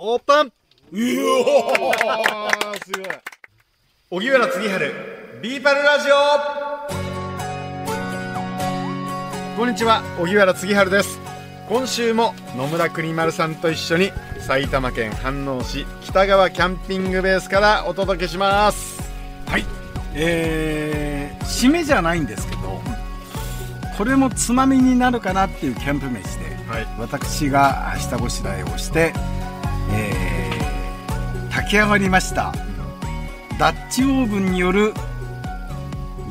オープン。うおーすごい荻原次春ビーパルラジオ。こんにちは荻原次春です。今週も野村国丸さんと一緒に埼玉県飯能市北川キャンピングベースからお届けします。はい。えー、締めじゃないんですけどこれもつまみになるかなっていうキャンプ飯で、はい。私が下ごしらえをして、えー炊き上がりましたダッチオーブンによる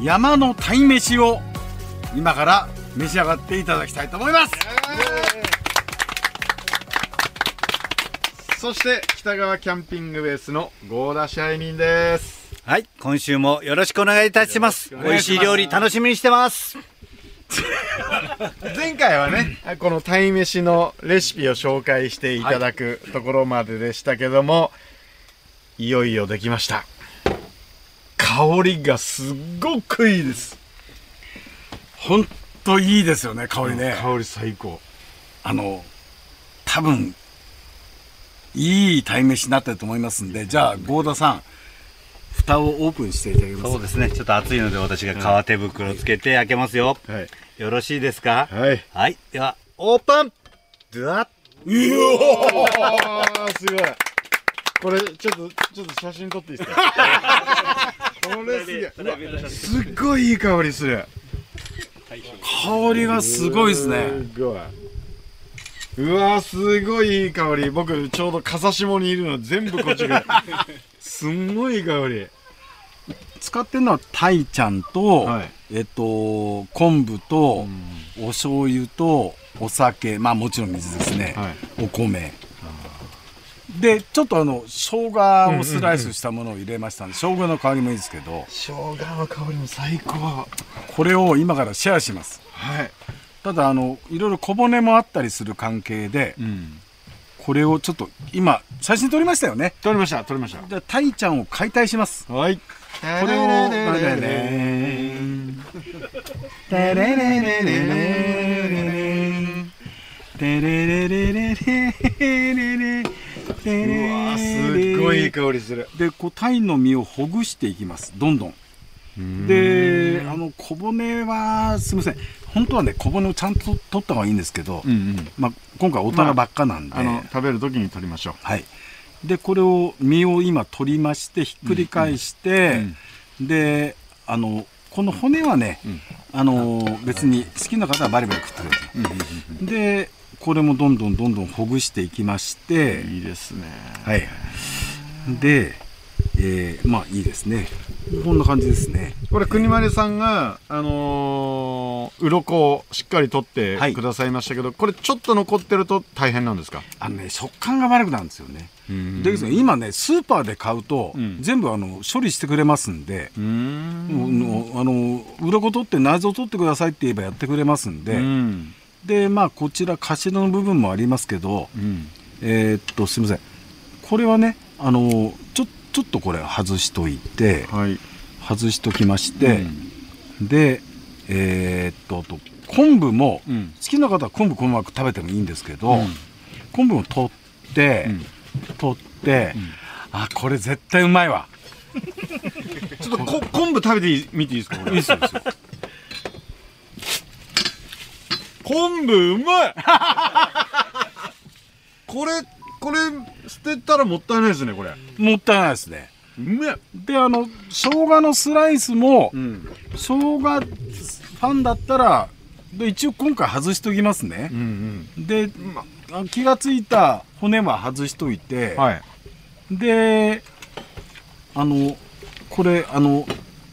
山の鯛めしを今から召し上がっていただきたいと思いますそして北川キャンピングベースの合田支配人ですはい、今週もよろしくお願いいたします。美味しい料理楽しみにしてます。前回はねこの鯛めしのレシピを紹介していただくところまででしたけども、い、よいよできました。香りがすっごくいいです。ほんといいですよね香りね、香り最高。あの多分いい鯛めしになってると思いますんでじゃあ合田さん蓋をオープンしていただけますそうですね、ちょっと暑いので私が革手袋つけて開けますよ。はい。よろしいですか？はい。はい、では、オープン。ドワッ。うおーすごいこれちょっとちょっと写真撮っていいですか？これすげえ。すっごいいい香りする。香りがすごいですね。すごいうわすごいいい香り。僕ちょうど笠下にいるの全部こっちがすんごいいい香り。使ってるのはタイちゃんと、はい。えっと昆布と、お醤油とお酒。まあもちろん水ですね、はい。お米でちょっとあの生姜をスライスしたものを入れましたんで、生姜の香りもいいですけど。生姜の香りも最高。はこれを今からシェアします。い。ただあのいろいろ小骨もあったりする関係で、うん。これをちょっと今写真撮りましたよね。撮りました撮りましじゃあタイちゃんを解体します。たはい。ここれをだよね。テレレレレレテレレレレレレレテうレわすっごいいい香りする。でこうタイの身をほぐしていきます。どんどん。であの小骨はすみません。本当はね小骨をちゃんと取った方がいいんですけど、うんうん。まあ、今回大人ばっかなんで、あの食べる時に撮りましょう。はい、でこれを身を今取りましてひっくり返して、であのこの骨はね、あの別に好きな方はバリバリ食ってください、でこれもどんどんどんどんほぐしていきまして、いいですね。はい。で、えーまあいいですね。こんな感じですね。これ国丸さんがあのー、鱗をしっかり取ってはい。くださいましたけど、これちょっと残ってると大変なんですか？あのね食感が悪くなるんですよね。うん。で今ねスーパーで買うと、うん。全部あの処理してくれますんで、うん。あの鱗取って内臓取ってくださいって言えばやってくれますんで、うんでまあこちら頭の部分もありますけどうん。えーっとすみません。これはねあのちょちょっとこれ外しといてはい。外しときまして、でえーっとあと昆布も、うん。好きな方は昆布このまま食べてもいいんですけど、うん。昆布を取って、うん。取って、あこれ絶対うまいわ。ちょっとこ昆布食べていい見ていいですか？これ。いいですよいいですよ昆布うまい。これこれ捨てたらもったいないですねこれ。もったいないですね。うめえ。であの生姜のスライスも、ん。生姜ファンだったらで一応今回外しときますね。うんう、ん。であ。気がついた骨は外しといて、はい。であのこれあの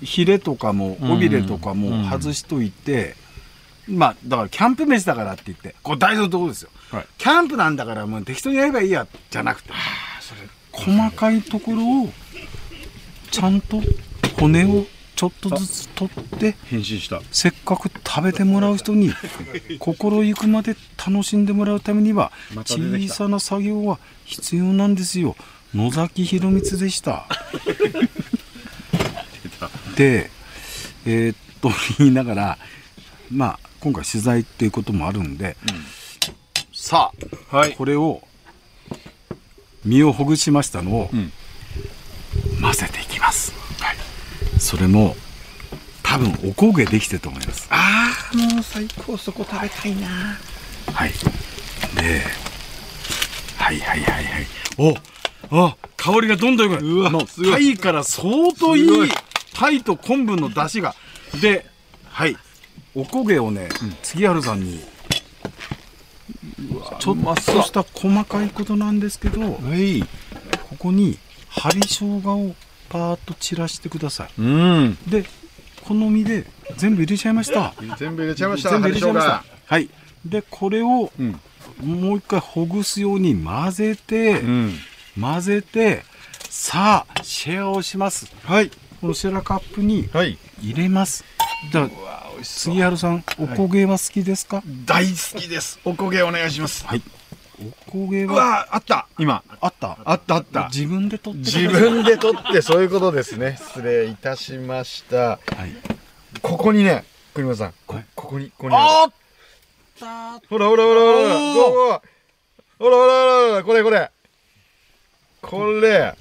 ヒレとかもうん尾びれとかもうん外しといて、まあだからキャンプ飯だからって言ってこれ大事なところですよ、はい。キャンプなんだからもう適当にやればいいやじゃなくて細かいところをちゃんと骨をちょっとずつ取って変身した。せっかく食べてもらう人に 心ゆくまで楽しんでもらうためには小さな作業は必要なんですよ。野崎弘光でした。でえーっと言いながらまあ今回取材っていうこともあるんで、さあ、はい。これを身をほぐしましたのをん。混ぜていきます、それも多分おこげできてると思います。ああもう最高そこ食べたいな。はい。ではいはいはいはい。おあ香りがどんどんうわタイから相当いい。タイと昆布の出汁が。ではいおこげをね、杉原さんにちょっとした細かいことなんですけどはい。ここに針生姜をパーッと散らしてくださうん。いで好みで全部入れちゃいました。全部入れちゃいました。全部入れちゃいました。針はい。でこれをうん。もう一回ほぐすように混ぜて、うん。混ぜてさあシェアをします。はい。このシェラカップにはい。入れます。じゃあ杉原さんおこげは好きですか？大好きです。おこげお願いします。はい、おこげうはわあった。今。あった？あったあった。自分で取って自分で取ってそういうことですね。失礼いたしました。はい。ここにね栗本さん。こはい。ここにここにあった。ほらほらほらほらほらほらほらほらほらこれこれ。これ。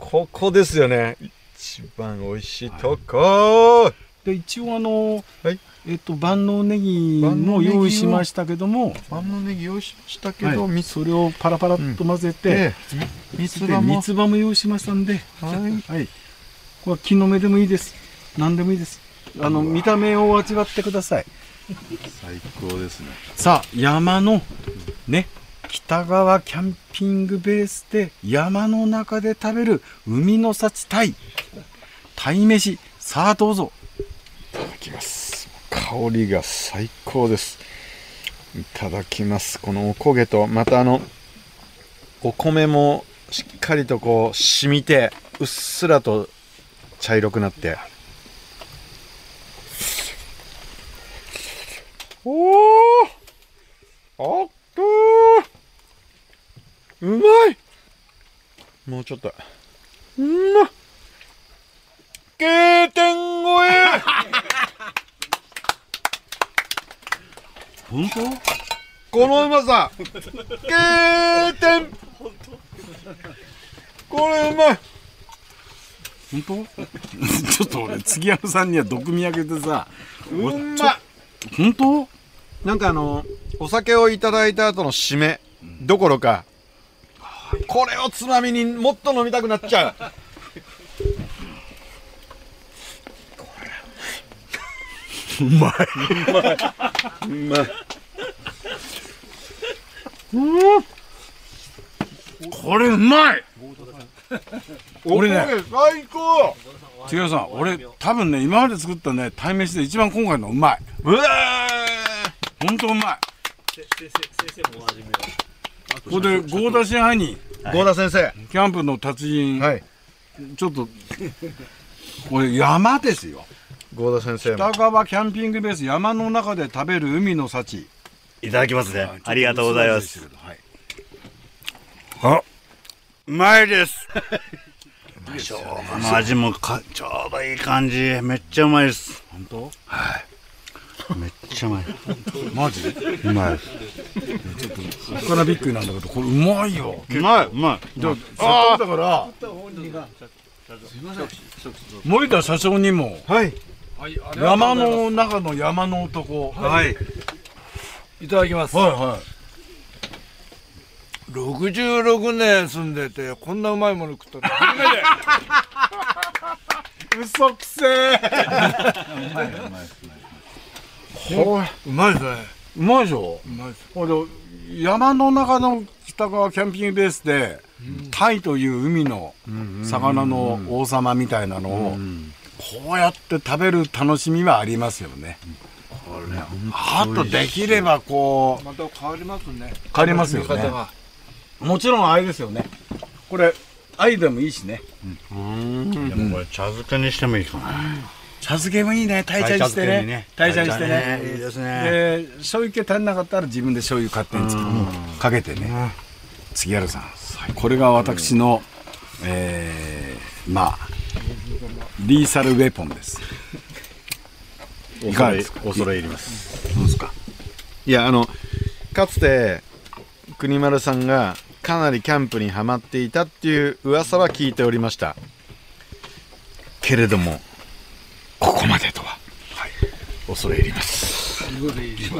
ここですよね。一番美味しいとこで一応あの、はい。えっと万能ネギも用意しましたけども。万能ネギ用意しましたけはい。それをパラパラっと混ぜて、でみ三つ葉も。三つ葉も用意しましたんで、はい。はい、これは木の芽でもいいです。何でもいいです。あの見た目を味わってください。最高ですね。さあ山のね北川キャンピングベースで山の中で食べる海の幸タイ鯛飯さあどうぞきます。香りが最高です。いただきます。このおこげとまたあのお米もしっかりとこう染みてうっすらと茶色くなって。おおあっとうまい。もうちょっと。うんまっ K 点超え本当このうまさ。K 点これうまい。本当？ちょっと俺杉山さんには毒味あげてさ。うまい。本当？なんかあのお酒をいただいた後の締め。どころか。これをつまみにもっと飲みたくなっちゃう。うまい。うまいうまいこれうまい。俺ね最高。杉山さん俺多分ね今まで作ったね鯛めしで一番今回のうまい。うわ本当うまい。ここで合田支配人。ー合田先生。キャンプの達人、はい。ちょっとこれ山ですよ。合田先生も。北川キャンピングベース山の中で食べる海の幸いただきますね。ありがとうございます。はいあ、うまいです。生姜の味もかちょうどいい感じ。めっちゃうまいです。本当？めっちゃうまい。マジ？でうまいです。ここからびっくりなんだけどこれうまいようまい、うまい。じゃあだから森田社長にもはい山の中の山の男はいいただきます。は66年住んでて、こんなうまいもの食ったの？初めて。い嘘くせえほうまいですね。うまいでしょ？うまいです。山の中の北川キャンピングベースで、タイという海の魚の王様みたいなのを、こうやって食べる楽しみはありますよね。あとできればこうまた変わりますね。変わりますよね。もちろんあれですよね。これアイでもいいしね。でもこれ茶漬けにしてもいいかな。茶漬けもいいね。タイ茶にしてね。タイ茶にしてね。いいですね。で醤油気足んなかったら自分で醤油勝手に作るかけてね。杉原さん。これが私のえーまあリーサルウェポンですいかがです。か恐れ入ります。どうですか？いやあのかつて国丸さんがかなりキャンプにはまっていたっていう噂は聞いておりました。けれどもここまでとは、恐れ入ります。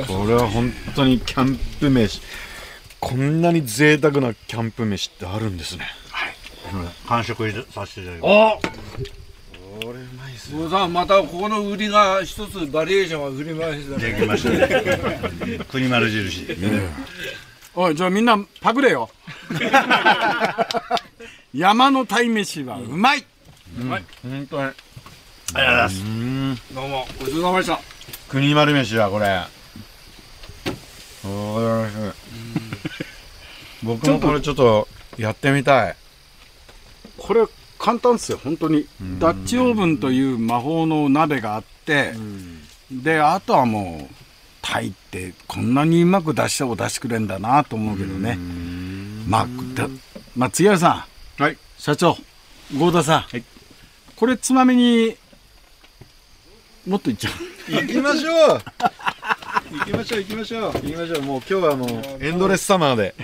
これは本当にキャンプ飯。こんなに贅沢なキャンプ飯ってあるんですね。完食させていただきまおもうさまたここの売りが一つバリエーションが振り回してすできましたね。国丸印。おいじゃあみんなパクれよ。山の鯛めしはうまい、本当に。どうもごちそうさまでした。国丸飯はこれ。おーしい僕もこれちょっとやってみたい。これ簡単ですよ本当に。ダッチオーブンという魔法の鍋があってであとはもうタイってこんなにうまく出汁を出してくれんだなと思うけどね。まあだ松原さん。はい。社長合田さん、これつまみにもっといっちゃう。行きましょう。行きましょう行きましょう。行きましょう。もう今日はもうエンドレスサマーで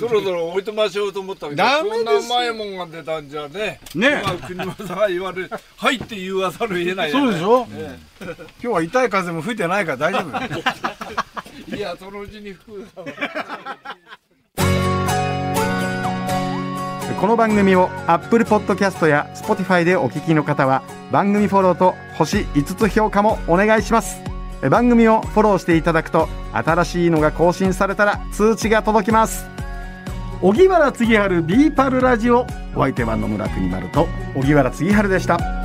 そろそろ置いてましょうと思ったけどダメですこんなうまいもんが出たんじゃねね今国間さんが言われる「はい」って言わざるを得ないそうでしょ、今日は痛い風も吹いてないから大丈夫。よ いやそのうちに福さんこの番組を Apple Podcast や Spotify でお聞きの方は番組フォローと星5つ評価もお願いします。え番組をフォローしていただくと新しいのが更新されたら通知が届きます荻原次春ビーパルラジオ。お相手は野村国丸と荻原次春でした。